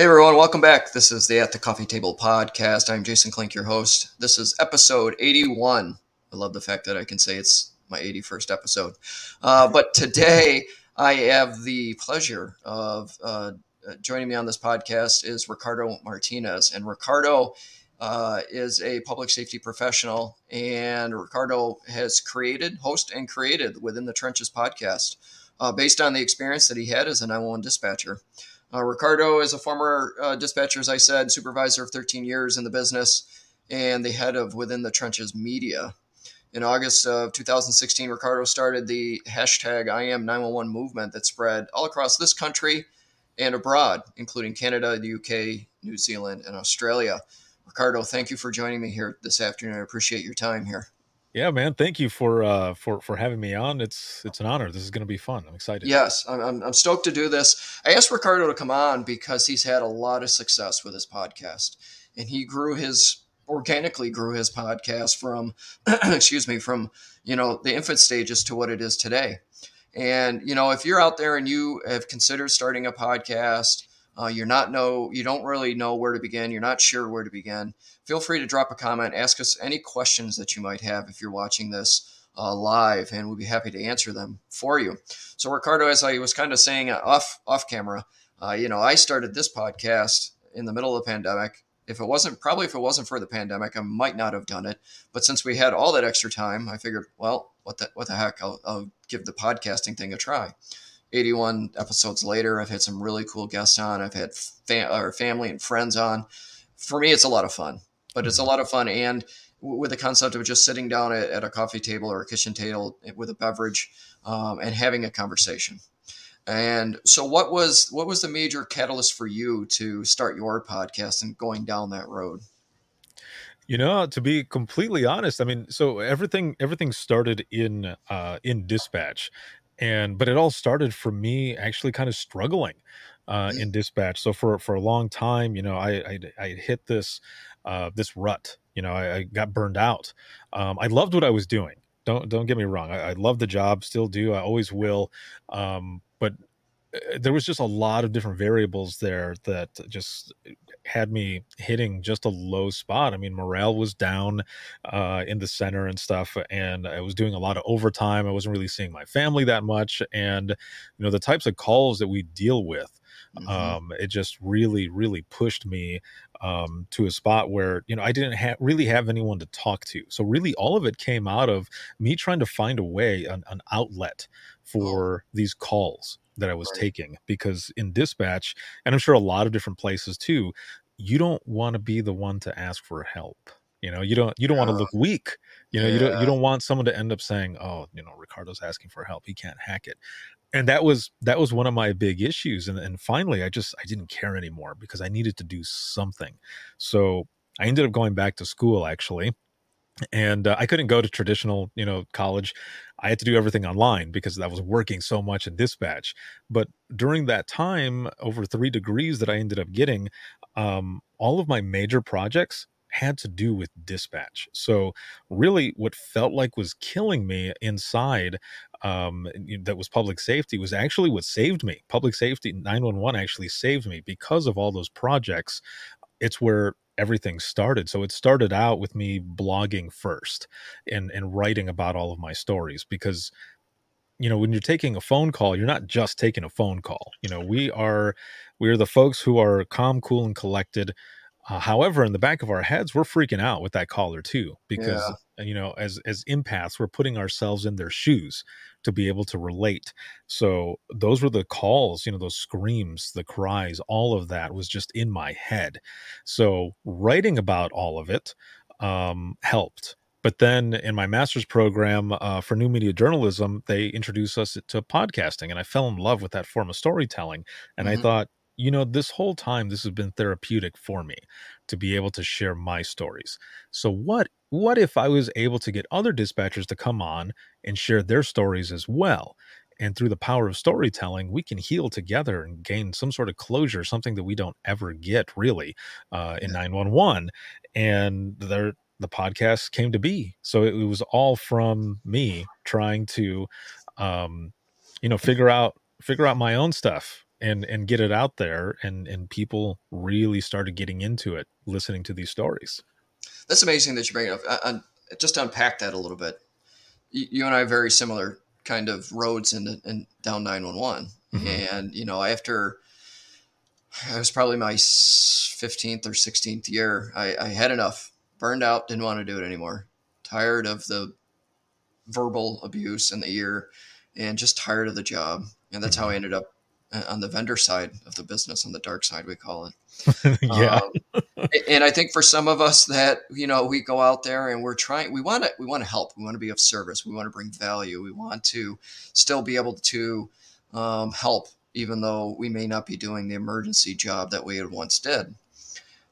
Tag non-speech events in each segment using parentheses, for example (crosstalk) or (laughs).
Hey everyone, welcome back. This is the At the Coffee Table podcast. I'm Jason Klink, your host. This is episode 81. I love the fact that I can say it's my 81st episode. Uh, but today I have the pleasure of uh, joining me on this podcast is Ricardo Martinez. And Ricardo uh, is a public safety professional, and Ricardo has created, host, and created Within the Trenches podcast uh, based on the experience that he had as a 911 dispatcher. Uh, Ricardo is a former uh, dispatcher, as I said, supervisor of 13 years in the business, and the head of Within the Trenches Media. In August of 2016, Ricardo started the hashtag IAM911 movement that spread all across this country and abroad, including Canada, the UK, New Zealand, and Australia. Ricardo, thank you for joining me here this afternoon. I appreciate your time here. Yeah, man. Thank you for uh, for for having me on. It's it's an honor. This is going to be fun. I'm excited. Yes, I'm, I'm stoked to do this. I asked Ricardo to come on because he's had a lot of success with his podcast, and he grew his organically grew his podcast from (clears throat) excuse me from you know the infant stages to what it is today. And you know, if you're out there and you have considered starting a podcast, uh, you're not know you don't really know where to begin. You're not sure where to begin feel free to drop a comment, ask us any questions that you might have if you're watching this uh, live, and we'll be happy to answer them for you. So, Ricardo, as I was kind of saying uh, off off camera, uh, you know, I started this podcast in the middle of the pandemic. If it wasn't probably if it wasn't for the pandemic, I might not have done it. But since we had all that extra time, I figured, well, what the what the heck? I'll, I'll give the podcasting thing a try. 81 episodes later, I've had some really cool guests on. I've had fa- family and friends on. For me, it's a lot of fun but it's a lot of fun. And with the concept of just sitting down at, a coffee table or a kitchen table with a beverage um, and having a conversation. And so what was what was the major catalyst for you to start your podcast and going down that road? You know to be completely honest i mean so everything everything started in uh in dispatch. And but it all started for me actually kind of struggling uh, in dispatch. So for for a long time, you know, I I, I hit this uh, this rut. You know, I, I got burned out. Um, I loved what I was doing. Don't don't get me wrong. I, I love the job, still do. I always will. Um, but uh, there was just a lot of different variables there that just had me hitting just a low spot. I mean, morale was down uh, in the center and stuff, and I was doing a lot of overtime. I wasn't really seeing my family that much, and you know the types of calls that we deal with Mm-hmm. Um, it just really, really pushed me um, to a spot where you know I didn't ha- really have anyone to talk to. So really, all of it came out of me trying to find a way, an, an outlet oh. for these calls that I was right. taking. Because in dispatch, and I'm sure a lot of different places too, you don't want to be the one to ask for help you know you don't you don't yeah. want to look weak you know yeah. you don't you don't want someone to end up saying oh you know ricardo's asking for help he can't hack it and that was that was one of my big issues and, and finally i just i didn't care anymore because i needed to do something. So i ended up going back to school actually and uh, i couldn't go to traditional you know college. I had to do everything online because i was working so much in dispatch. But during that time over three degrees that i ended up getting um, all of my major projects had to do with dispatch. So, really, what felt like was killing me inside um, that was public safety was actually what saved me. Public safety 911 actually saved me because of all those projects. It's where everything started. So it started out with me blogging first and and writing about all of my stories because you know when you're taking a phone call you're not just taking a phone call you know we are we are the folks who are calm cool and collected uh, however, in the back of our heads, we're freaking out with that caller too, because yeah. you know, as as empaths, we're putting ourselves in their shoes to be able to relate. So those were the calls, you know, those screams, the cries, all of that was just in my head. So writing about all of it um, helped. But then in my master's program uh, for new media journalism, they introduced us to podcasting, and I fell in love with that form of storytelling. And mm-hmm. I thought, you know, this whole time this has been therapeutic for me to be able to share my stories. So what what if I was able to get other dispatchers to come on and share their stories as well? And through the power of storytelling, we can heal together and gain some sort of closure, something that we don't ever get really uh, in 911. And there, the podcast came to be. So it, it was all from me trying to, um, you know, figure out figure out my own stuff and and get it out there and and people really started getting into it listening to these stories. That's amazing that you bring it up. I, I, just to unpack that a little bit you, you and i have very similar kind of roads in, in down 911 mm-hmm. and you know after it was probably my 15th or 16th year I, I had enough burned out didn't want to do it anymore. Tired of the verbal abuse in the ear and just tired of the job. And that's mm-hmm. how i ended up on the vendor side of the business, on the dark side, we call it. (laughs) yeah. Um, and I think for some of us that, you know, we go out there and we're trying, we want to, we want to help. We want to be of service. We want to bring value. We want to still be able to um, help, even though we may not be doing the emergency job that we had once did.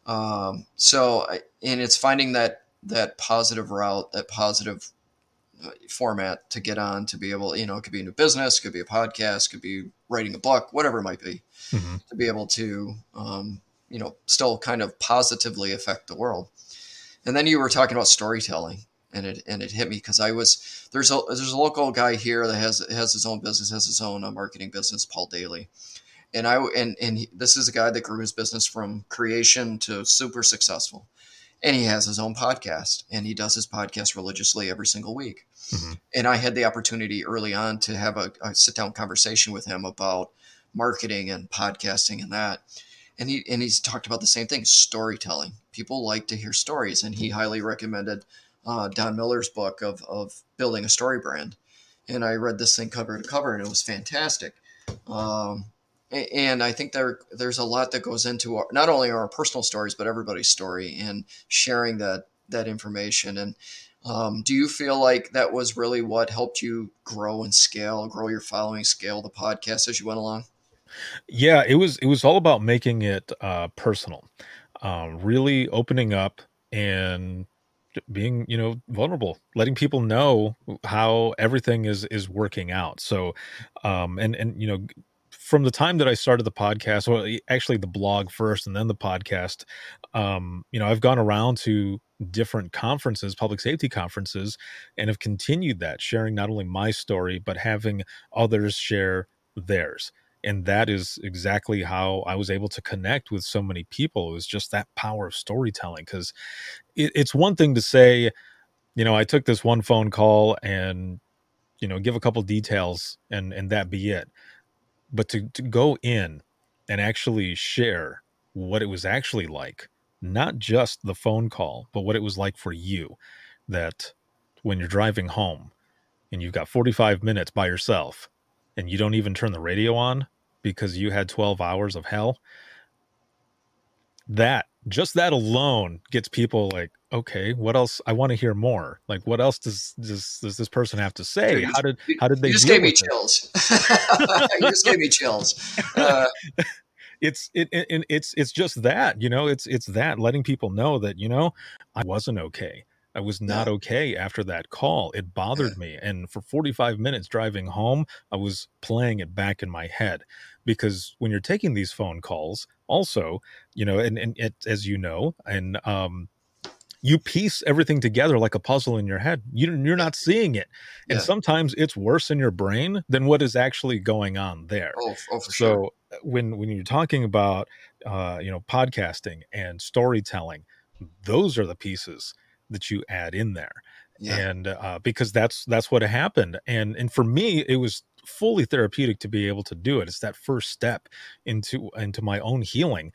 Um, so, and it's finding that, that positive route, that positive format to get on to be able, you know, it could be a new business, could be a podcast, could be writing a book, whatever it might be, mm-hmm. to be able to, um, you know, still kind of positively affect the world. And then you were talking about storytelling, and it and it hit me because I was there's a there's a local guy here that has has his own business, has his own uh, marketing business, Paul Daly, and I and and he, this is a guy that grew his business from creation to super successful and he has his own podcast and he does his podcast religiously every single week. Mm-hmm. and i had the opportunity early on to have a, a, sit down conversation with him about marketing and podcasting and that. And he and he's talked about the same thing storytelling. People like to hear stories and he highly recommended uh, don miller's book of, of building a story brand. And i read this thing cover to cover and it was fantastic. Um, and I think there there's a lot that goes into our, not only our personal stories but everybody's story and sharing that that information. And um, do you feel like that was really what helped you grow and scale, grow your following, scale the podcast as you went along? Yeah, it was it was all about making it uh, personal, um, really opening up and being you know vulnerable letting people know how everything is is working out so um and and you know from the time that I started the podcast, well, actually the blog first and then the podcast, um, you know, I've gone around to different conferences, public safety conferences, and have continued that, sharing not only my story, but having others share theirs. And that is exactly how I was able to connect with so many people. It was just that power of storytelling. Because it, it's one thing to say, you know, I took this one phone call and, you know, give a couple details and and that be it but to, to go in and actually share what it was actually like not just the phone call but what it was like for you that when you're driving home and you've got 45 minutes by yourself and you don't even turn the radio on because you had 12 hours of hell that just that alone gets people like okay what else? I want to hear more. Like what else does does, does this person have to say? How did how did they you just gave me chills. (laughs) You just gave me chills. Uh, (laughs) it's it, it it's it's just that you know it's it's that letting people know that you know i wasn't okay. I was not okay after that call. It bothered me. And for 45 minutes driving home, I was playing it back in my head because when you're taking these phone calls, also, you know, and, and it, as you know, and um, you piece everything together like a puzzle in your head. You, you're not seeing it, and yeah. sometimes it's worse in your brain than what is actually going on there. Oh, oh for so sure. when when you're talking about uh, you know podcasting and storytelling, those are the pieces that you add in there. Yeah. and uh, because that's that's what happened and and for me it was fully therapeutic to be able to do it. It's that first step into into my own healing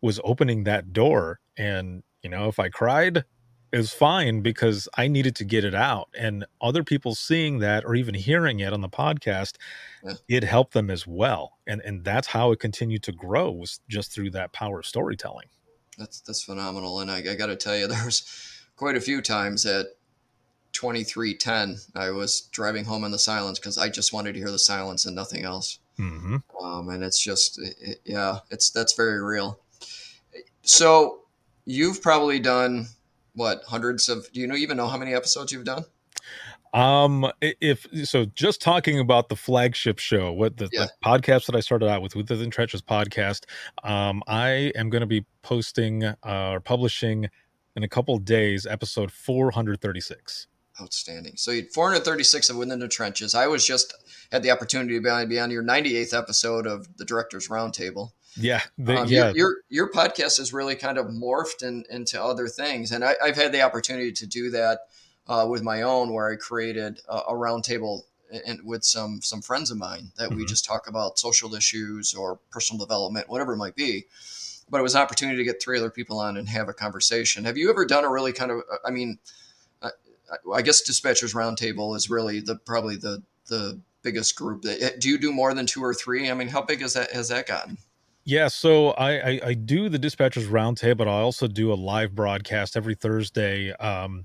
was opening that door. And you know, if I cried, it was fine because I needed to get it out. And other people seeing that or even hearing it on the podcast, yeah. it helped them as well. And and that's how it continued to grow was just through that power of storytelling. That's that's phenomenal. And I, I got to tell you, (laughs) there's quite a few times that 2310 i was driving home in the silence because i just wanted to hear the silence and nothing else mm-hmm. um, and it's just it, yeah it's that's very real so you've probably done what hundreds of do you know even know how many episodes you've done um if so just talking about the flagship show what the, yeah. the podcast that i started out with with the trenches podcast um i am going to be posting uh, or publishing in a couple days episode 436 Outstanding. So you had 436 of Within the Trenches. I was just had the opportunity to be on, your 98th episode of the Directors Roundtable. Yeah, the, um, yeah. Your, your, your podcast has really kind of morphed in, into other things, and I, have had the opportunity to do that uh, with my own, where I created a, a roundtable and with some some friends of mine that mm-hmm. we just talk about social issues or personal development, whatever it might be. But it was an opportunity to get three other people on and have a conversation. Have you ever done a really kind of? I mean, I, guess dispatchers roundtable is really the probably the the biggest group. That do you do more than two or three? I mean, how big has that has that gotten? Yeah, so I, I, I do the dispatchers roundtable, but I also do a live broadcast every Thursday um,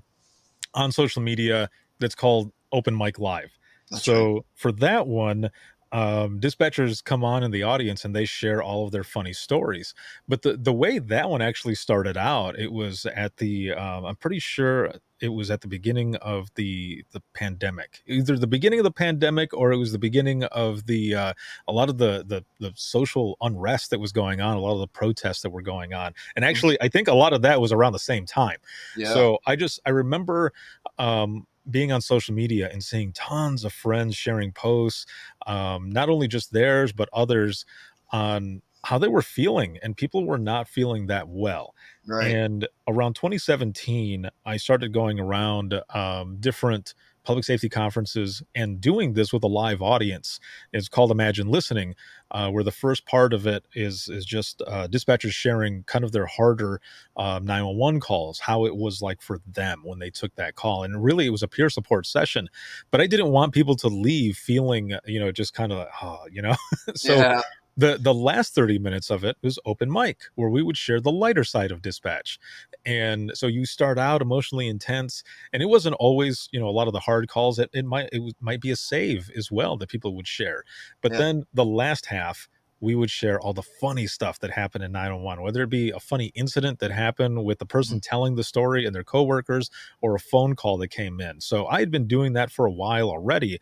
on social media that's called Open Mic Live. That's so right. for that one, um, dispatchers come on in the audience and they share all of their funny stories. But the the way that one actually started out, it was at the um, I'm pretty sure it was at the beginning of the the pandemic, either the beginning of the pandemic or it was the beginning of the uh, a lot of the, the the social unrest that was going on, a lot of the protests that were going on, and mm-hmm. actually I think a lot of that was around the same time. Yeah. So I just I remember um, being on social media and seeing tons of friends sharing posts, um, not only just theirs, but others on how they were feeling. And people were not feeling that well. Right. And around 2017, I started going around um, different public safety conferences and doing this with a live audience. It's called Imagine Listening, uh, where the first part of it is is just uh, dispatchers sharing kind of their harder uh, 911 calls, how it was like for them when they took that call, and really it was a peer support session. But I didn't want people to leave feeling, you know, just kind of, like, oh, you know, (laughs) so. Yeah the the last 30 minutes of it was open mic where we would share the lighter side of dispatch and so you start out emotionally intense and it wasn't always you know a lot of the hard calls it, it might it might be a save as well that people would share but yeah. then the last half we would share all the funny stuff that happened in 911 whether it be a funny incident that happened with the person mm-hmm. telling the story and their coworkers or a phone call that came in so i had been doing that for a while already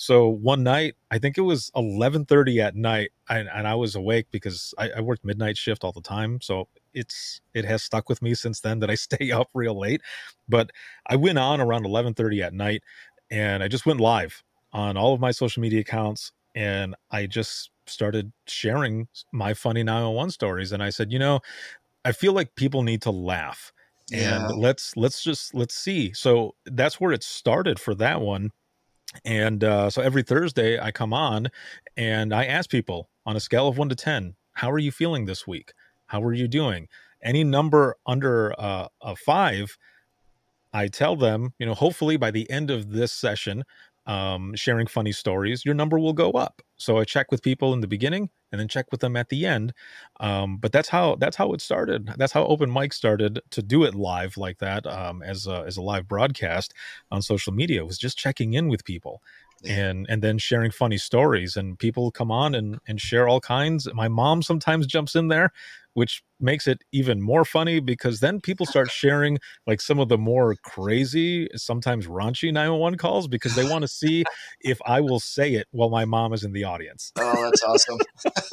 so one night, I think it was 11:30 at night, and, and I was awake because I, I worked midnight shift all the time. So it's it has stuck with me since then that I (laughs) stay up real late. But I went on around 11:30 at night, and I just went live on all of my social media accounts, and I just started sharing my funny 911 stories. And I said, you know, I feel like people need to laugh and yeah. let's let's just let's see so that's where it started for that one and uh, so every Thursday, I come on and I ask people on a scale of one to 10, how are you feeling this week? How are you doing? Any number under uh, a five, I tell them, you know, hopefully by the end of this session, um, sharing funny stories, your number will go up. So I check with people in the beginning and then check with them at the end. Um, but that's how that's how it started. That's how open mic started to do it live like that um, as a, as a live broadcast on social media. It was just checking in with people and and then sharing funny stories and people come on and and share all kinds. My mom sometimes jumps in there which makes it even more funny because then people start (laughs) sharing like some of the more crazy, sometimes raunchy 911 calls because they want to see if I will say it while my mom is in the audience. Oh, that's awesome.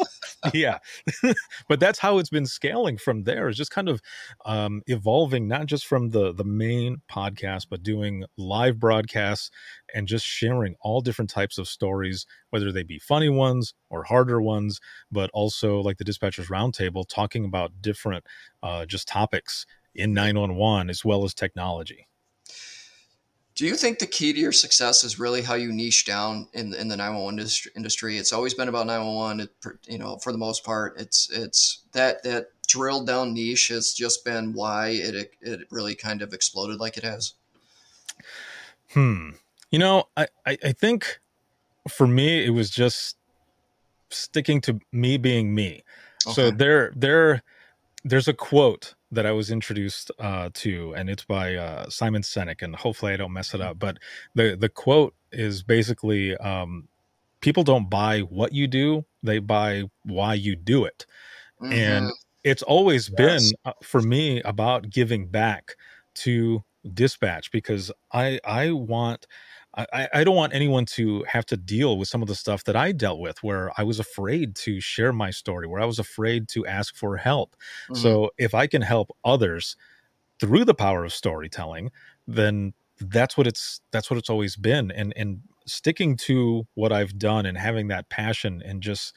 (laughs) yeah. (laughs) but that's how it's been scaling from there is just kind of um, evolving, not just from the, the main podcast, but doing live broadcasts and just sharing all different types of stories, whether they be funny ones or harder ones, but also like the dispatchers roundtable talking talking about different uh, just topics in 911 as well as technology. Do you think the key to your success is really how you niche down in the, in the 911 industry? It's always been about 911. It, you know, for the most part, it's it's that that drilled down niche has just been why it it really kind of exploded like it has. Hmm. You know, I, I, I think for me it was just sticking to me being me. Okay. So there, there, there's a quote that I was introduced uh, to, and it's by uh, Simon Sinek, and hopefully I don't mess it up. But the the quote is basically, um, "People don't buy what you do; they buy why you do it." Mm-hmm. And it's always yes. been uh, for me about giving back to dispatch because I I want I, I don't want anyone to have to deal with some of the stuff that I dealt with where I was afraid to share my story, where I was afraid to ask for help. Mm-hmm. So if I can help others through the power of storytelling, then that's what it's that's what it's always been and and sticking to what i've done and having that passion and just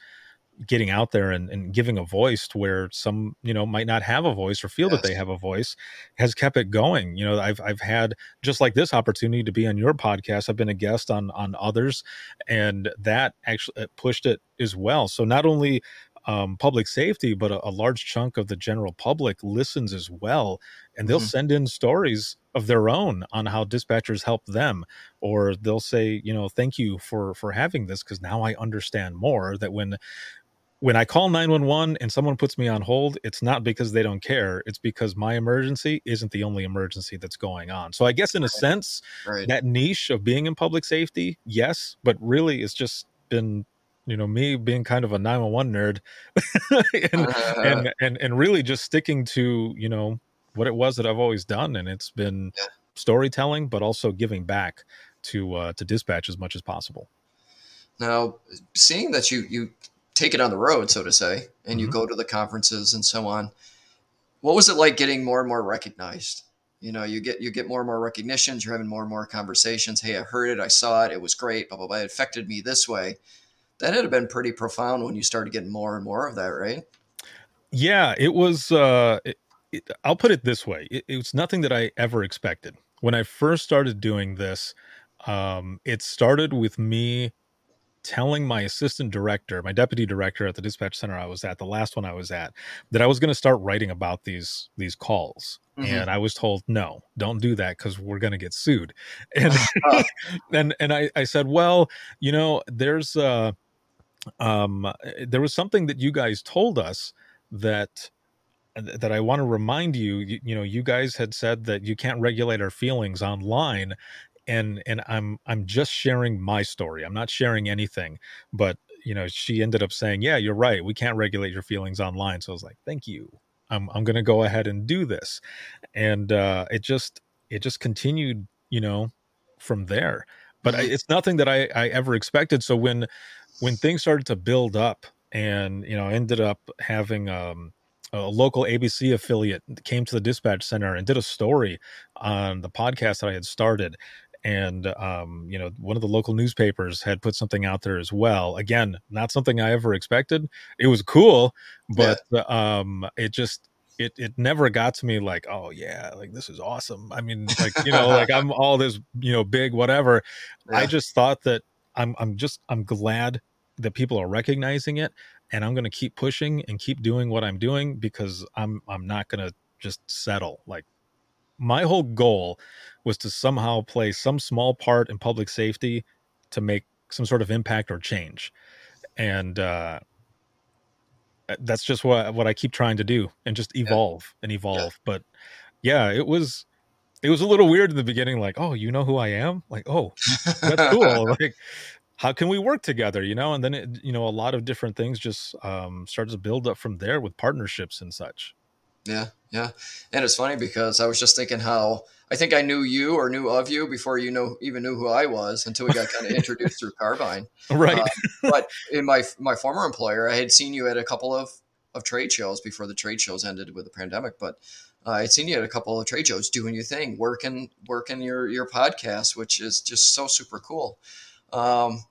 getting out there and, and giving a voice to where some you know might not have a voice or feel yes. that they have a voice has kept it going you know i've i've had just like this opportunity to be on your podcast i've been a guest on on others and that actually pushed it as well so not only um, public safety, but a, a, large chunk of the general public listens as well, and they'll mm-hmm. send in stories of their own on how dispatchers help them, or they'll say, you know, thank you for for having this because now I understand more. That when when I call 911 and someone puts me on hold, it's not because they don't care. It's because my emergency isn't the only emergency that's going on. So I guess in a sense, right. that niche of being in public safety, yes, but really it's just been you know me being kind of a 911 nerd (laughs) and, uh, and (laughs) and and really just sticking to you know what it was that I've always done and it's been yeah. storytelling but also giving back to uh, to dispatch as much as possible. Now, seeing that you you take it on the road so to say and mm-hmm. you go to the conferences and so on, what was it like getting more and more recognized? You know, you get you get more and more recognitions. You're having more and more conversations. Hey, I heard it. I saw it. It was great. Blah blah blah. It affected me this way that had been pretty profound when you started getting more and more of that, right? Yeah, it was. Uh, it, it, I'll put it this way: it, it, was nothing that I ever expected. When I first started doing this, um, it started with me telling my assistant director, my deputy director at the dispatch center I was at, the last one I was at, that I was going to start writing about these these calls. Mm-hmm. And I was told, no, don't do that because we're going to get sued. (laughs) And (laughs) and and I, I said, well, you know, there's uh um, there was something that you guys told us that uh, that I want to remind you, you, you know you guys had said that you can't regulate our feelings online and and I'm I'm just sharing my story. I'm not sharing anything, but you know she ended up saying, "Yeah, you're right. We can't regulate your feelings online." So I was like, "Thank you. I'm I'm going to go ahead and do this." And uh it just it just continued, you know, from there. But I, mm-hmm. it's nothing that I I ever expected. So when when things started to build up and you know ended up having um, a local abc affiliate came to the dispatch center and did a story on the podcast that i had started and um, you know one of the local newspapers had put something out there as well. Again not something i ever expected. It was cool but yeah. um, it just it, it never got to me like oh yeah like this is awesome. I mean like you know like i'm all this you know big whatever. (laughs) Yeah. i just thought that i'm i'm just i'm glad that people are recognizing it and i'm going to keep pushing and keep doing what i'm doing because i'm i'm not going to just settle. Like my whole goal was to somehow play some small part in public safety to make some sort of impact or change and uh that's just what what I keep trying to do and just evolve yeah. and evolve. Yeah. But yeah, it was it was a little weird in the beginning, like, oh, you know who I am? Like, oh, that's cool. (laughs) like, how can we work together you know and then it, you know a lot of different things just um, started to build up from there with partnerships and such yeah yeah. And it's funny because i was just thinking how i think i knew you or knew of you before you know even knew who i was until we got kind of (laughs) introduced through Carbyne. Right. Uh, but in my my former employer i had seen you at a couple of of trade shows before the trade shows ended with the pandemic but uh, I'd seen you at a couple of trade shows doing your thing, working working your your podcast, which is just so super cool. Um,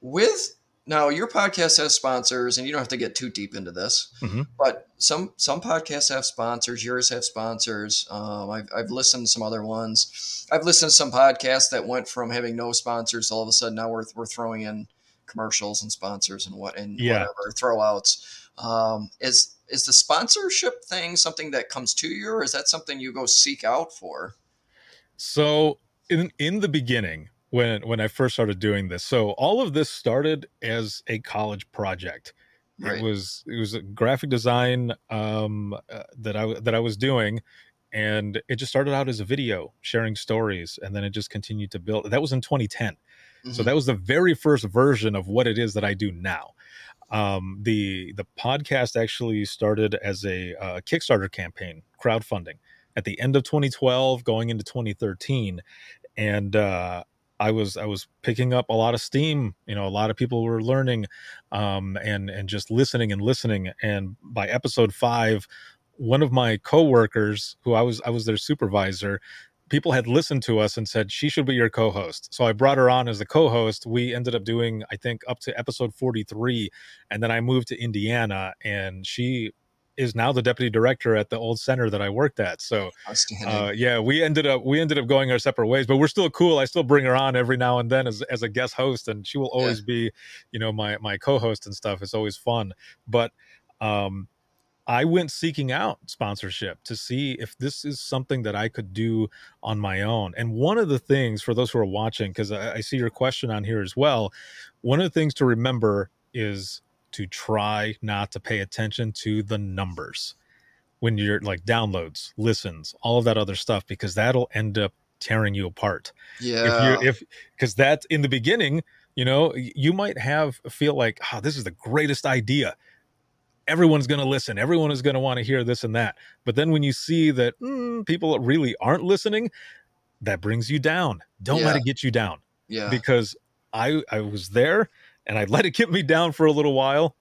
with now your podcast has sponsors and you don't have to get too deep into this mm-hmm. but some some podcasts have sponsors. Yours have sponsors. Um, I've, I've listened to some other ones. I've listened to some podcasts that went from having no sponsors all of a sudden now we're, we're throwing in commercials and sponsors and what and yeah. whatever throwouts. Um, is is the sponsorship thing something that comes to you or is that something you go seek out for? So in in the beginning when when I first started doing this. So all of this started as a college project. Right. It was it was a graphic design um, uh, that I that I was doing, and it just started out as a video sharing stories, and then it just continued to build. That was in 2010, mm-hmm. so that was the very first version of what it is that I do now. Um, the the podcast actually started as a uh, Kickstarter campaign, crowdfunding, at the end of 2012, going into 2013, and uh, I was I was picking up a lot of steam. You know, a lot of people were learning, um, and and just listening and listening. And by episode five, one of my coworkers, who I was I was their supervisor, people had listened to us and said she should be your co-host. So I brought her on as the co-host. We ended up doing, I think, up to episode 43, and then I moved to Indiana, and she is now the deputy director at the old center that I worked at. So, uh, yeah, we ended up we ended up going our separate ways, but we're still cool. I still bring her on every now and then as as a guest host, and she will always yeah. be, you know, my my co-host and stuff. It's always fun, but um I went seeking out sponsorship to see if this is something that I could do on my own. And one of the things for those who are watching, because I, I, see your question on here as well, one of the things to remember is to try not to pay attention to the numbers when you're like downloads, listens, all of that other stuff, because that'll end up tearing you apart. Yeah. If you if because that in the beginning, you know, you might have feel like, oh, this is the greatest idea everyone's going to listen. Everyone is going to want to hear this and that. But then when you see that mm, people really aren't listening, that brings you down. Don't yeah. let it get you down. Yeah. Because I I was there and I (laughs) let it get me down for a little while,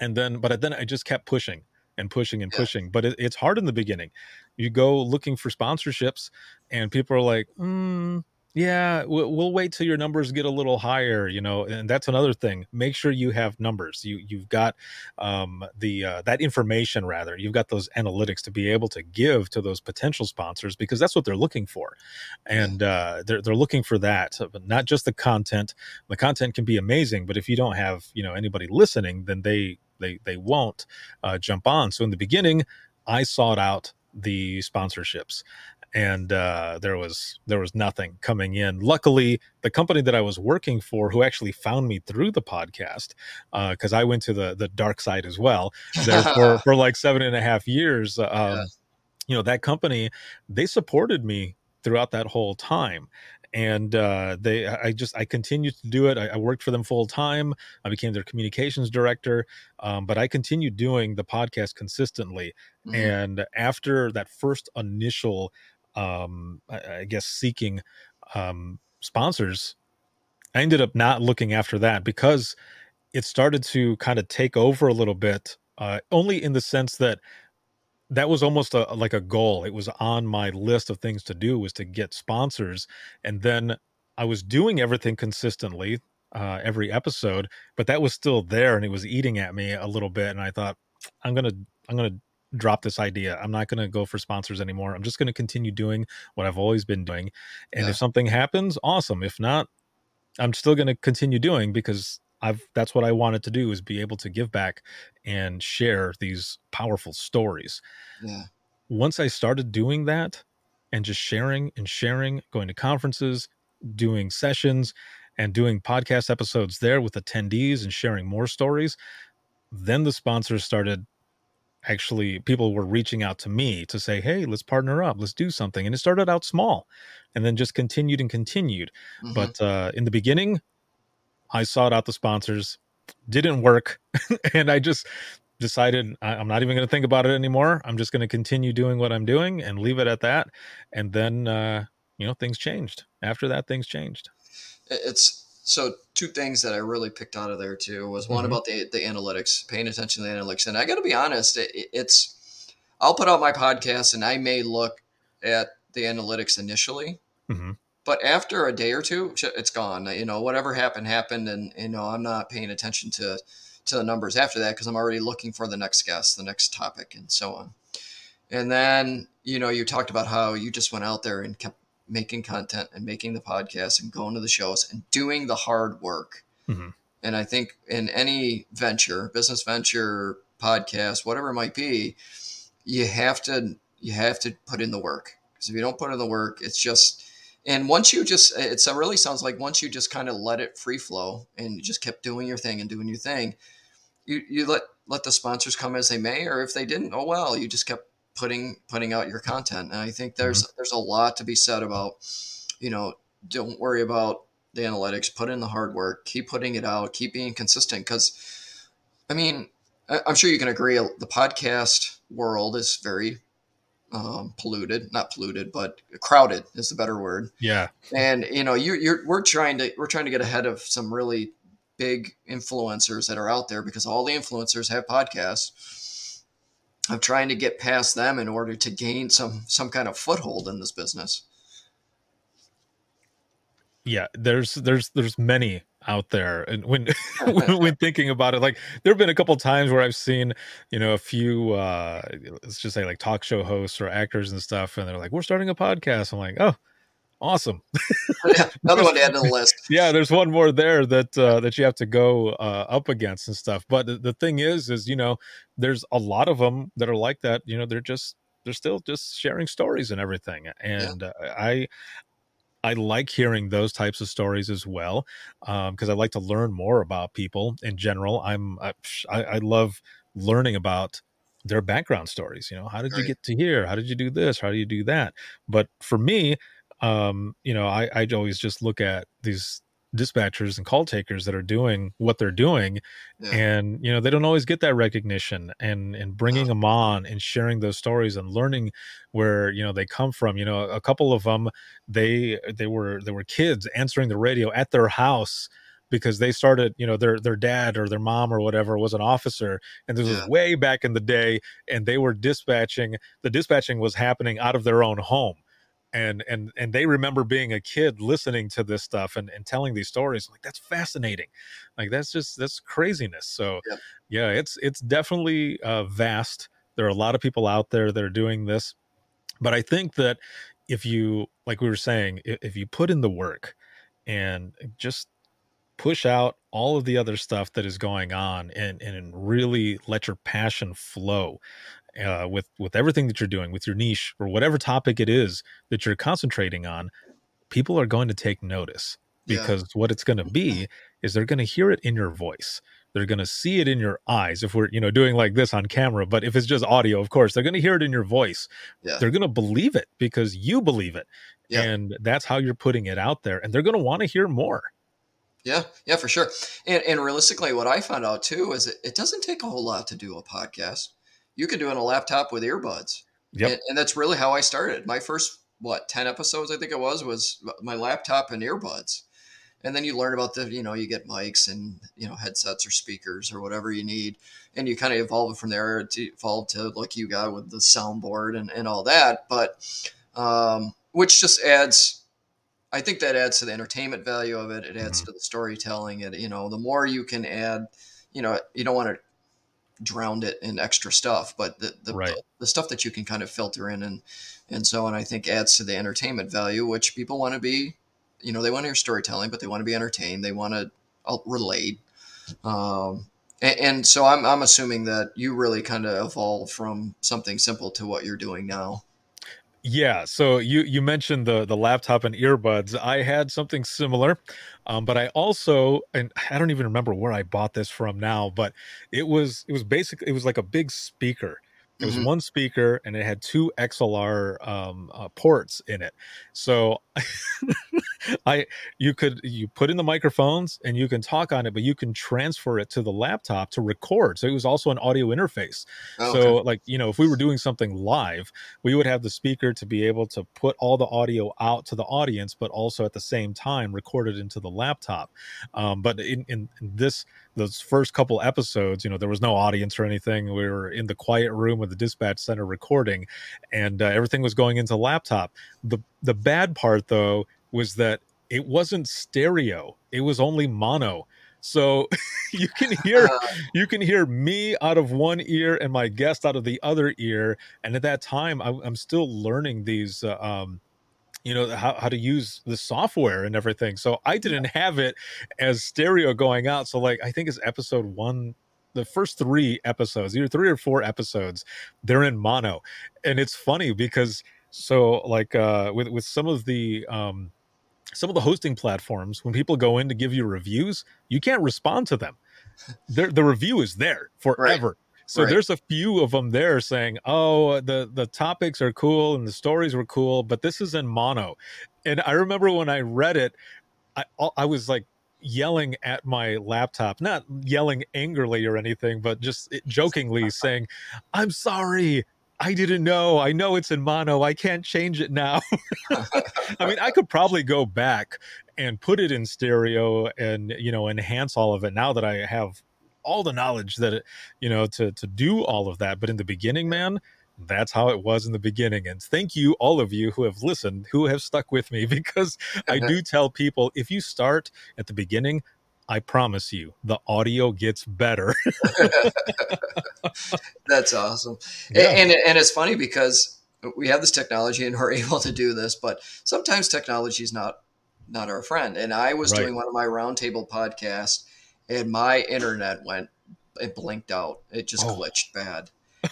and then but then I just kept pushing and pushing and yeah. pushing. But it, it's hard in the beginning. You go looking for sponsorships, and people are like, mm, yeah, we'll, we'll wait till your numbers get a little higher, you know, and that's another thing. Make sure you have numbers. You you've got um, the uh, that information rather. You've got those analytics to be able to give to those potential sponsors because that's what they're looking for, and uh, they're they're looking for that. but Not just the content. The content can be amazing, but if you don't have you know anybody listening, then they they they won't uh, jump on. So in the beginning, I sought out the sponsorships and uh, there was there was nothing coming in. Luckily, the company that I was working for, who actually found me through the podcast, because uh, I went to the the dark side as well, there (laughs) for for like seven and a half years. Um, yeah. You know that company, they supported me throughout that whole time and uh, they i just i continued to do it I, I, worked for them full time i became their communications director um, but i continued doing the podcast consistently mm-hmm. and after that first initial um, I, I guess seeking um, sponsors, I ended up not looking after that because it started to kind of take over a little bit. Uh, only in the sense that that was almost a like a goal. It was on my list of things to do was to get sponsors, and then I was doing everything consistently uh, every episode, but that was still there and it was eating at me a little bit. And I thought, I'm gonna I'm gonna drop this idea. I'm not going to go for sponsors anymore. I'm just going to continue doing what I've always been doing. And yeah. if something happens, awesome. If not, I'm still going to continue doing because I've that's what I wanted to do is be able to give back and share these powerful stories. Yeah. Once I started doing that and just sharing and sharing, going to conferences, doing sessions and doing podcast episodes there with attendees and sharing more stories, then the sponsors started actually people were reaching out to me to say, "Hey, let's partner up, let's do something." And it started out small, and then just continued and continued. Mm-hmm. But uh, in the beginning, I sought out the sponsors, didn't work, (laughs) and I just decided I, am not even going to think about it anymore. I'm just going to continue doing what I'm doing and leave it at that. And then, uh, you know, things changed. After that, things changed. It's so two things that I really picked out of there too was one mm-hmm. about the the analytics, paying attention to the analytics, and I got to be honest, it, it's I'll put out my podcast and I may look at the analytics initially, mm-hmm. but after a day or two, it's gone. You know, whatever happened happened, and you know I'm not paying attention to to the numbers after that because I'm already looking for the next guest, the next topic, and so on. And then you know you talked about how you just went out there and kept making content and making the podcast and going to the shows and doing the hard work. Mm-hmm. And I think in any venture, business venture, podcast, whatever it might be, you have to you have to put in the work because if you don't put in the work, it's just and once you just it really sounds like once you just kind of let it free flow and you just kept doing your thing and doing your thing, you you let let the sponsors come as they may, or if they didn't, oh well, you just kept putting putting out your content. And I think there's mm-hmm. there's a lot to be said about, you know, don't worry about the analytics, put in the hard work, keep putting it out, keep being consistent. Because, I mean, I'm sure you can agree the podcast world is very um, polluted, not polluted, but crowded is the better word. Yeah. And you know, you, you're we're trying to we're trying to get ahead of some really big influencers that are out there because all the influencers have podcasts of trying to get past them in order to gain some some kind of foothold in this business. Yeah, there's there's there's many out there and when (laughs) when, (laughs) when, thinking about it like there have been a couple times where i've seen you know a few uh let's just say like talk show hosts or actors and stuff and they're like we're starting a podcast i'm like oh awesome (laughs) another one to add to the list (laughs) yeah there's one more there that uh that you have to go uh up against and stuff but the, the thing is is you know there's a lot of them that are like that you know they're just they're still just sharing stories and everything and yeah. uh, i I like hearing those types of stories as well because um, I like to learn more about people in general. I'm I, I love learning about their background stories. You know, how did right. you get to here? How did you do this? How do you do that? But for me, um, you know, I I always just look at these dispatchers and call takers that are doing what they're doing yeah. and you know they don't always get that recognition and and bringing them on and sharing those stories and learning where you know they come from you know a couple of them they they were they were kids answering the radio at their house because they started you know their their dad or their mom or whatever was an officer and this yeah. was way back in the day and they were dispatching the dispatching was happening out of their own home and and and they remember being a kid listening to this stuff and, and telling these stories like that's fascinating. Like that's just that's craziness. So yep. yeah it's it's definitely uh, vast. There are a lot of people out there that are doing this. But i think that if you like we were saying if, if you put in the work and just push out all of the other stuff that is going on and and really let your passion flow uh, with with everything that you're doing with your niche or whatever topic it is that you're concentrating on people are going to take notice because yeah. what it's going to be is they're going to hear it in your voice they're going to see it in your eyes if we're you know doing like this on camera but if it's just audio of course they're going to hear it in your voice yeah. they're going to believe it because you believe it yeah. and that's how you're putting it out there and they're going to want to hear more yeah, yeah, for sure. And, and realistically, what I found out too is it, it doesn't take a whole lot to do a podcast you can do on a laptop with earbuds. Yep. And, and, that's really how I started. My first what ten episodes I think it was was my laptop and earbuds, and then you learn about the you know you get mics and you know headsets or speakers or whatever you need, and you kind of evolve from there to evolve to like you got with the soundboard and and all that. But um, which just adds. I think that adds to the entertainment value of it. It adds mm-hmm. to the storytelling. It you know the more you can add, you know you don't want to drowned it in extra stuff, but the the, right. the, the stuff that you can kind of filter in and and so on, I think adds to the entertainment value, which people want to be, you know, they want to hear storytelling, but they want to be entertained. They want to uh, relate. Um, and, and, so I'm, I'm assuming that you really kind of evolved from something simple to what you're doing now. Yeah, so you you mentioned the the laptop and earbuds. I had something similar, um, but I also and I don't even remember where I bought this from now, but it was it was basically it was like a big speaker it was mm-hmm. one speaker and it had two XLR um, uh, ports in it. So (laughs) I you could you put in the microphones and you can talk on it, but you can transfer it to the laptop to record. So it was also an audio interface. Oh, so okay. like you know if we were doing something live, we would have the speaker to be able to put all the audio out to the audience, but also at the same time record it into the laptop. Um, but in, in, in this those first couple episodes, you know, there was no audience or anything. We were in the quiet room the dispatch center recording, and uh, everything was going into laptop. the The bad part, though, was that it wasn't stereo; it was only mono. So (laughs) you can hear (laughs) you can hear me out of one ear and my guest out of the other ear. And at that time, I, am still learning these. Uh, um, you know how, how to use the software and everything so i didn't have it as stereo going out so like i think it's episode one the first three episodes either three or four episodes they're in mono and it's funny because so like uh with with some of the um some of the hosting platforms when people go in to give you reviews you can't respond to them the, the review is there forever right. So right. there's a few of them there saying, "Oh, the the topics are cool and the stories were cool, but this is in mono." And I remember when I read it, I I was like yelling at my laptop, not yelling angrily or anything, but just eh, jokingly (laughs) saying, "I'm sorry. I didn't know. I know it's in mono. I can't change it now." (laughs) I mean, I could probably go back and put it in stereo and you know enhance all of it now that I have all the knowledge that it, you know to to do all of that but in the beginning man that's how it was in the beginning. And thank you, all of you who have listened, who have stuck with me, (laughs) because I (laughs) do tell people if you start at the beginning, I promise you, the audio gets better. (laughs) That's awesome. Yeah. And, and it's funny because we have this technology and we're able to do this, but sometimes technology is not not our friend. And I was right. doing one of my roundtable podcasts, and my internet went it blinked out. It just oh. glitched bad.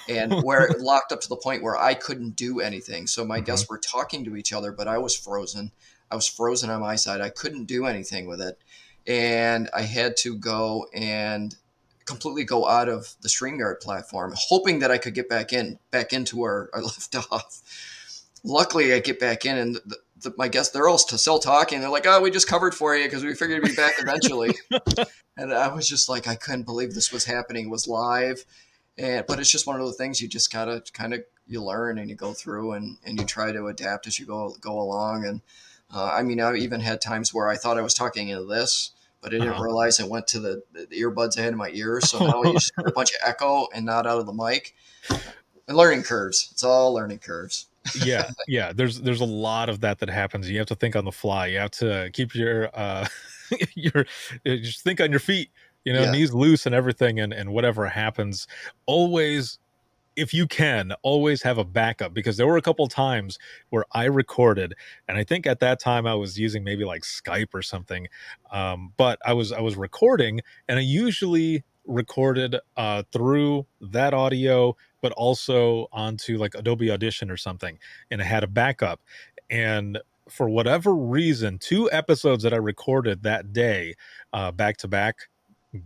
And (laughs) where it locked up to the point where I couldn't do anything. So my mm-hmm. guests were talking to each other, but I was frozen. I was frozen on my side. I couldn't do anything with it and I had to go and completely go out of the StreamYard platform, hoping that I could get back in, back into where I (laughs) left off. Luckily, I get back in, and the, the, my guests they're all still talking. They're like, "Oh, we just covered for you because we figured you'd be back eventually." (laughs) and I was just like, I couldn't believe this was happening. It was live, and but it's just one of the things you just gotta kind of you learn and you go through and and you try to adapt as you go go along and uh, I mean, I've even had times where I thought I was talking into this, but I didn't uh-huh. realize it went to the, the, earbuds I had in my ears. So now I just a (laughs) bunch of echo and not out of the mic. And learning curves. It's all learning curves. yeah, (laughs) yeah. There's there's a lot of that that happens. You have to think on the fly. You have to keep your uh (laughs) your just think on your feet. You know, yeah. knees loose and everything, and and whatever happens, always if you can always have a backup because there were a couple times where i recorded and i think at that time i was using maybe like skype or something um, but i was i was recording and i usually recorded uh, through that audio but also onto like adobe audition or something and i had a backup and for whatever reason two episodes that i recorded that day uh, back to back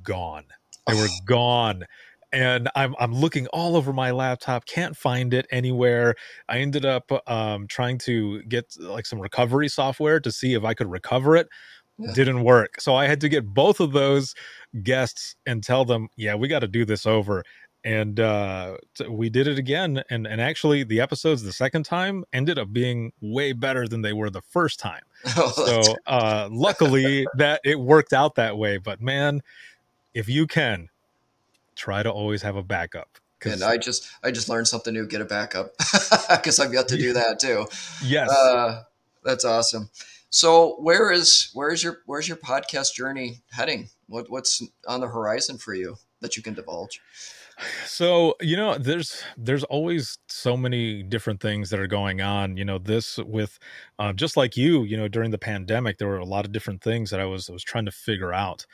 gone they were gone and I'm I'm looking all over my laptop, can't find it anywhere. I ended up um, trying to get like some recovery software to see if I could recover it. Yeah. Didn't work, so I had to get both of those guests and tell them, "Yeah, we got to do this over." And uh, we did it again, and and actually, the episodes the second time ended up being way better than they were the first time. (laughs) Oh, so uh, luckily that it worked out that way. But man, if you can try to always have a backup. And I just I just learned something new. Get a backup (laughs) because I've got to do that too. Yes, uh, that's awesome. So where is where is your where's your podcast journey heading? What what's on the horizon for you that you can divulge? so you know there's there's always so many different things that are going on you know this with uh, just like you you know during the pandemic there were a lot of different things that i was i was trying to figure out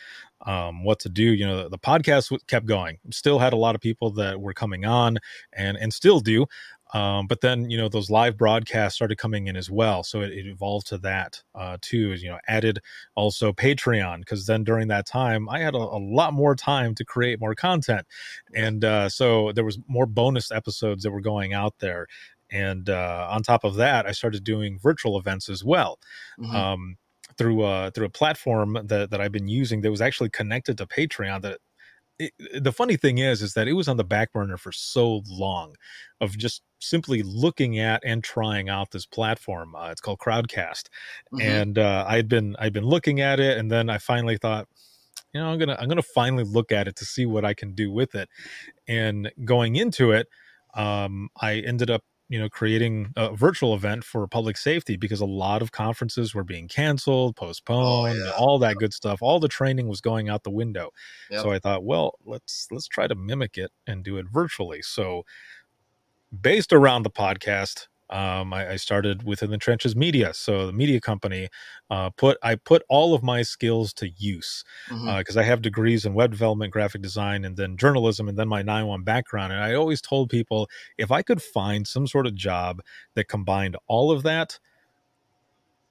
um, what to do you know the, the podcast kept going still had a lot of people that were coming on and and still do um, but then, you know, those live broadcasts started coming in as well. So it, it evolved to that uh, too, you know, added also Patreon, because then during that time, I had a, a, lot more time to create more content. And uh, so there was more bonus episodes that were going out there. And uh, on top of that, I started doing virtual events as well. Mm-hmm. Um, through a through a platform that, that I've been using that was actually connected to Patreon that it, the funny thing is is that it was on the back burner for so long of just simply looking at and trying out this platform uh, it's called crowdcast mm-hmm. and uh, i'd been i'd been looking at it and then i finally thought you know i'm gonna i'm gonna finally look at it to see what i can do with it and going into it um, i ended up you know creating a virtual event for public safety because a lot of conferences were being canceled oh, postponed oh, yeah. all that good stuff all the training was going out the window yep. so i thought well let's let's try to mimic it and do it virtually so based around the podcast um, I, I, started within the trenches media so the media company uh, put i put all of my skills to use because mm-hmm. uh, i have degrees in web development graphic design and then journalism and then my 9-1 background and i always told people if i could find some sort of job that combined all of that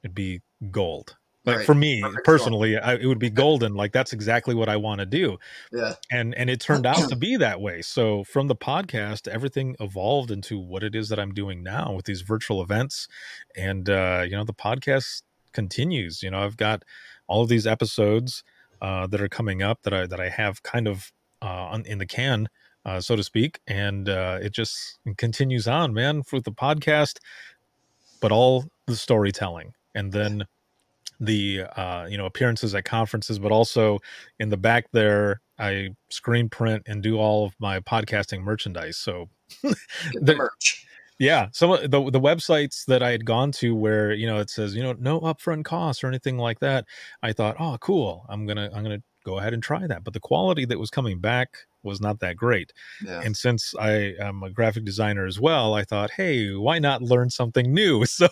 it'd be gold like right. for me Perfect personally I, it would be golden like that's exactly what i want to do. Yeah. And and it turned out to (clears throat) be that way. So from the podcast everything evolved into what it is that i'm doing now with these virtual events. And uh you know the podcast continues. You know i've got all of these episodes uh that are coming up that i that i have kind of uh on, in the can uh so to speak. And uh it just continues on man with the podcast but all the storytelling. And then the uh, you know appearances at conferences, but also in the back there, I screen print and do all of my podcasting merchandise. So (laughs) the merch. Yeah, some of the the websites that I had gone to where you know it says you know no upfront costs or anything like that. I thought, oh, cool. I'm gonna I'm gonna go ahead and try that. But the quality that was coming back was not that great. Yeah. And since I am a graphic designer as well, I thought, hey, why not learn something new? (laughs) So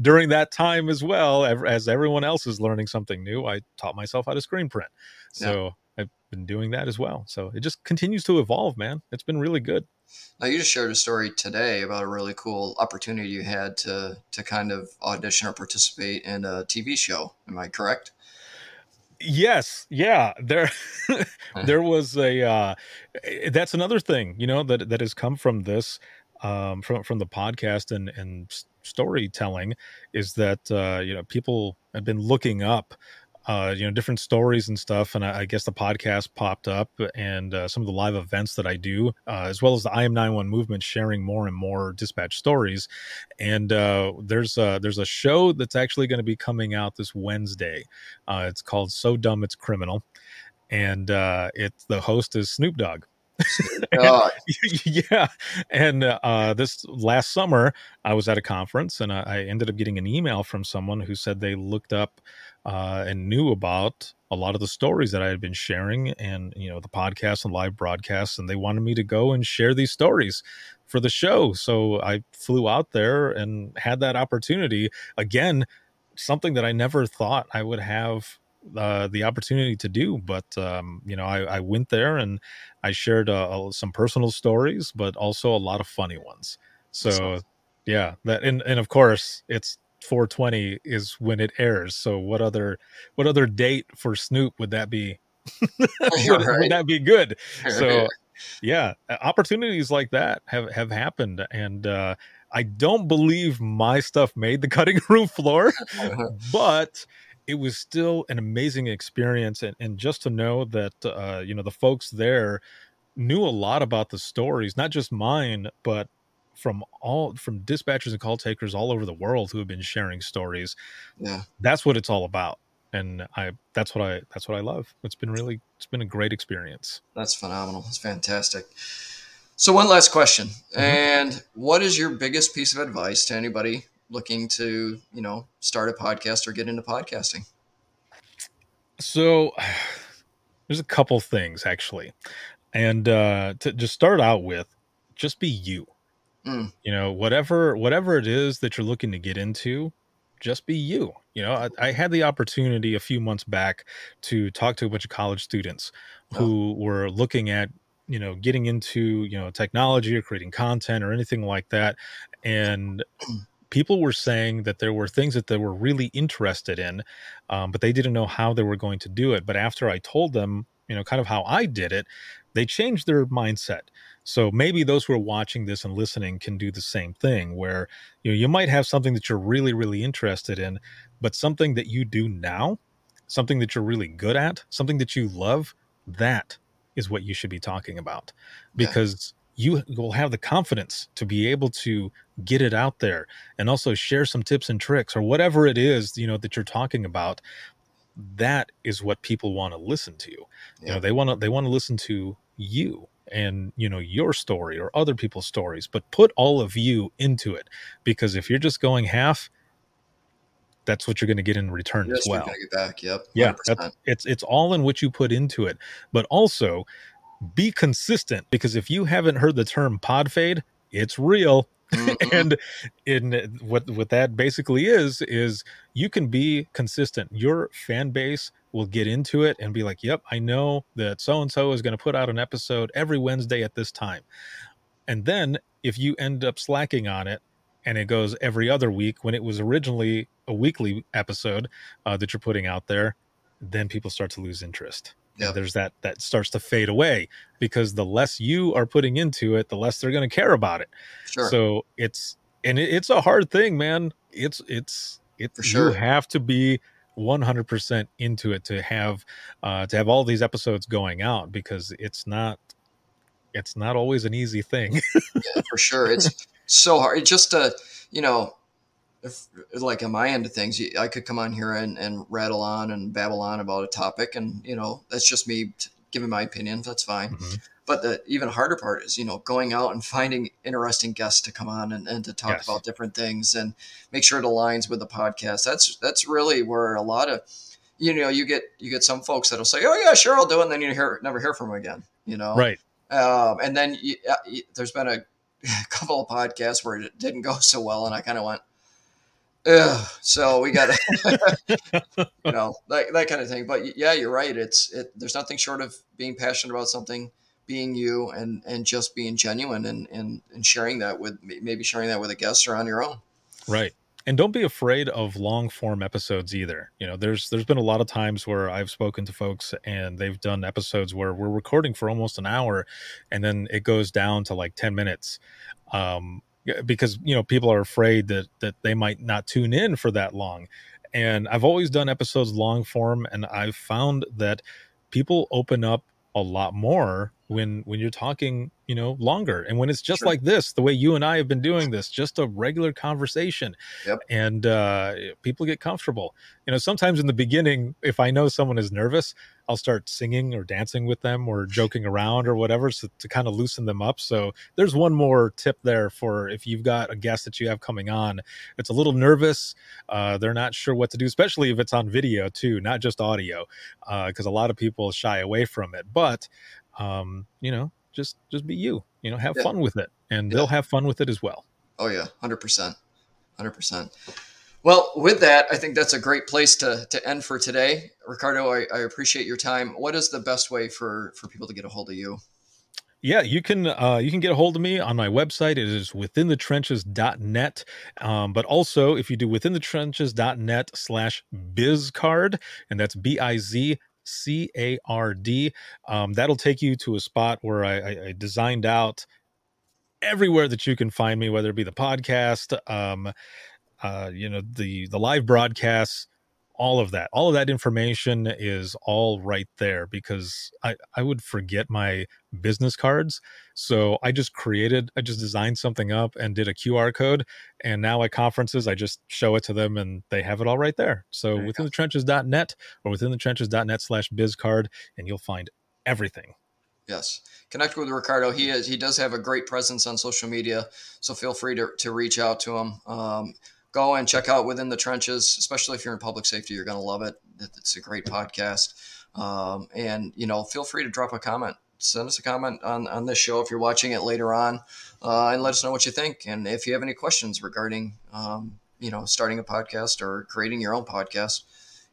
during that time as well, as everyone else is learning something new, I taught myself how to screen print. So yeah. I've been doing that as well. So it just continues to evolve, man. It's been really good. Now you just shared a story today about a really cool opportunity you had to to kind of audition or participate in a TV show. Am I correct? Yes, yeah. There, (laughs) there was a. Uh, eh, that's another thing, you know, that that has come from this, um, from from the podcast and and storytelling, is that uh, you know people have been looking up uh, you know, different stories and stuff. And I, I guess the podcast popped up and uh, some of the live events that I do, uh, as well as the IAM911 movement, sharing more and more dispatch stories. And uh, there's a, there's a show that's actually going to be coming out this Wednesday. Uh, it's called So Dumb It's Criminal, and uh, it's the host is Snoop Dogg. (laughs) (laughs) yeah. And uh, this last summer, I was at a conference and I, I, ended up getting an email from someone who said they looked up uh, and knew about a lot of the stories that I had been sharing and, you know, the podcast and live broadcasts. And they wanted me to go and share these stories for the show. So I flew out there and had that opportunity. Again, something that I never thought I would have uh, the opportunity to do. But um, you know, I, I, went there and I shared uh, some personal stories, but also a lot of funny ones. So yeah, that and and of course it's 420 is when it airs. So what other what other date for Snoop would that be? (laughs) (laughs) would, right. would, that be good? So yeah, opportunities like that have have happened, and uh, I don't believe my stuff made the (laughs) cutting room floor, but it was still an amazing experience and, and just to know that uh, you know the folks there knew a lot about the stories not just mine but from all from dispatchers and call takers all over the world who have been sharing stories. Yeah. That's what it's all about and i that's what i that's what i love. It's been really it's been a great experience. That's phenomenal. It's fantastic. So one last question mm-hmm. and what is your biggest piece of advice to anybody looking to, you know, start a podcast or get into podcasting? So (sighs) there's a couple things actually. And uh to just start out with, just be you. Mm. You know, whatever whatever it is that you're looking to get into, just be you. You know, I, I, had the opportunity a few months back to talk to a bunch of college students oh. who were looking at, you know, getting into, you know, technology or creating content or anything like that. And (clears throat) people were saying that there were things that they were really interested in, um, but they didn't know how they were going to do it. But after I told them, you know, kind of how I did it, they changed their mindset. So maybe those who are watching this and listening can do the same thing where you know you might have something that you're really really interested in, but something that you do now, something that you're really good at, something that you love, that is what you should be talking about because you will have the confidence to be able to get it out there and also share some tips and tricks or whatever it is you know that you're talking about that is what people want to listen to yeah. you know they want to they want to listen to you and you know your story or other people's stories but put all of you into it because if you're just going half that's what you're going to get in return as well. Get back. Yep. Yeah, it's it's all in what you put into it, but also be consistent because if you haven't heard the term pod fade, it's real. Mm-hmm. (laughs) and in what what that basically is is you can be consistent. Your fan base will get into it and be like, "Yep, I know that so and so is going to put out an episode every Wednesday at this time." And then if you end up slacking on it and it goes every other week when it was originally a weekly episode uh, that you're putting out there, then people start to lose interest yep. there's that that starts to fade away because the less you are putting into it the less they're going to care about it sure. so it's and it, it's a hard thing man it's it's it For sure. you have to be 100% into it to have uh to have all these episodes going out because it's not it's not always an easy thing yeah, for sure it's (laughs) so hard it just uh you know if like on my end of things, I could come on here and, and rattle on and babble on about a topic, and you know that's just me giving my opinion. That's fine. Mm-hmm. but the even harder part is you know going out and finding interesting guests to come on and, and to talk yes. about different things and make sure it aligns with the podcast that's that's really where a lot of you know you get you get some folks that'll say oh yeah sure i'll do it and then you hear never hear from them again you know right um, and then you, uh, you, there's been a, a (laughs) couple of podcasts where it didn't go so well and i kind of went Ugh. so we got (laughs) you know that, that kind of thing. But yeah you're right. It's it there's nothing short of being passionate about something being you and and just being genuine and and, and sharing that with maybe sharing that with a guest or on your own. Right. And don't be afraid of long form episodes either. You know there's there's been a lot of times where i've spoken to folks and they've done episodes where we're recording for almost an hour and then it goes down to like 10 minutes. Um because you know people are afraid that that they might not tune in for that long. And i've always done episodes long form and i've found that people open up a lot more when when you're talking you know longer. And when it's just sure. like this the way you and i have been doing this just a regular conversation yep. and uh, people get comfortable. You know sometimes in the beginning if i know someone is nervous i'll start singing or dancing with them or joking around or whatever so to kind of loosen them up. So there's one more tip there for if you've got a guest that you have coming on. It's a little nervous uh, they're not sure what to do especially if it's on video too not just audio because uh, a lot of people shy away from it. But um, you know, just just be you. You know, have yeah. fun with it, and yeah. they'll have fun with it as well. Oh yeah, hundred percent, hundred percent. Well, with that, I think that's a great place to to end for today, Ricardo. I, I appreciate your time. What is the best way for for people to get a hold of you? Yeah, you can uh, you can get a hold of me on my website. It is withinthetrenches.net. Um, but also, if you do withinthetrenches.net slash bizcard, and that's B I Z C A R D. Um, that'll take you to a spot where I, I, I, designed out everywhere that you can find me, whether it be the podcast, um, uh, you know, the the live broadcasts, all of that all of that information is all right there because i i would forget my business cards so i just created i just designed something up and did a qr code and now at conferences i just show it to them and they have it all right there so there within the trenches.net or within the trenches.net slash bizcard and you'll find everything Yes. Connect with Ricardo. He is he does have a great presence on social media, so feel free to, to reach out to him. Um, go and check out Within the Trenches, especially if you're in public safety. You're going to love it. It's a great podcast. Um, and, you know, feel free to drop a comment. Send us a comment on, on this show if you're watching it later on uh, and let us know what you think. And if you have any questions regarding, um, you know, starting a podcast or creating your own podcast,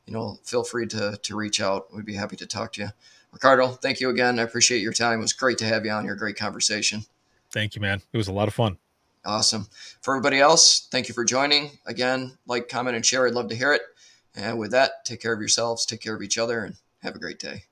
you know, feel free to, to reach out. We'd be happy to talk to you. Ricardo, thank you again. I appreciate your time. It was great to have you on here. Great conversation. Thank you, man. It was a lot of fun. Awesome. For everybody else, thank you for joining. Again, like, comment, and share. I'd love to hear it. And with that, take care of yourselves, take care of each other, and have a great day.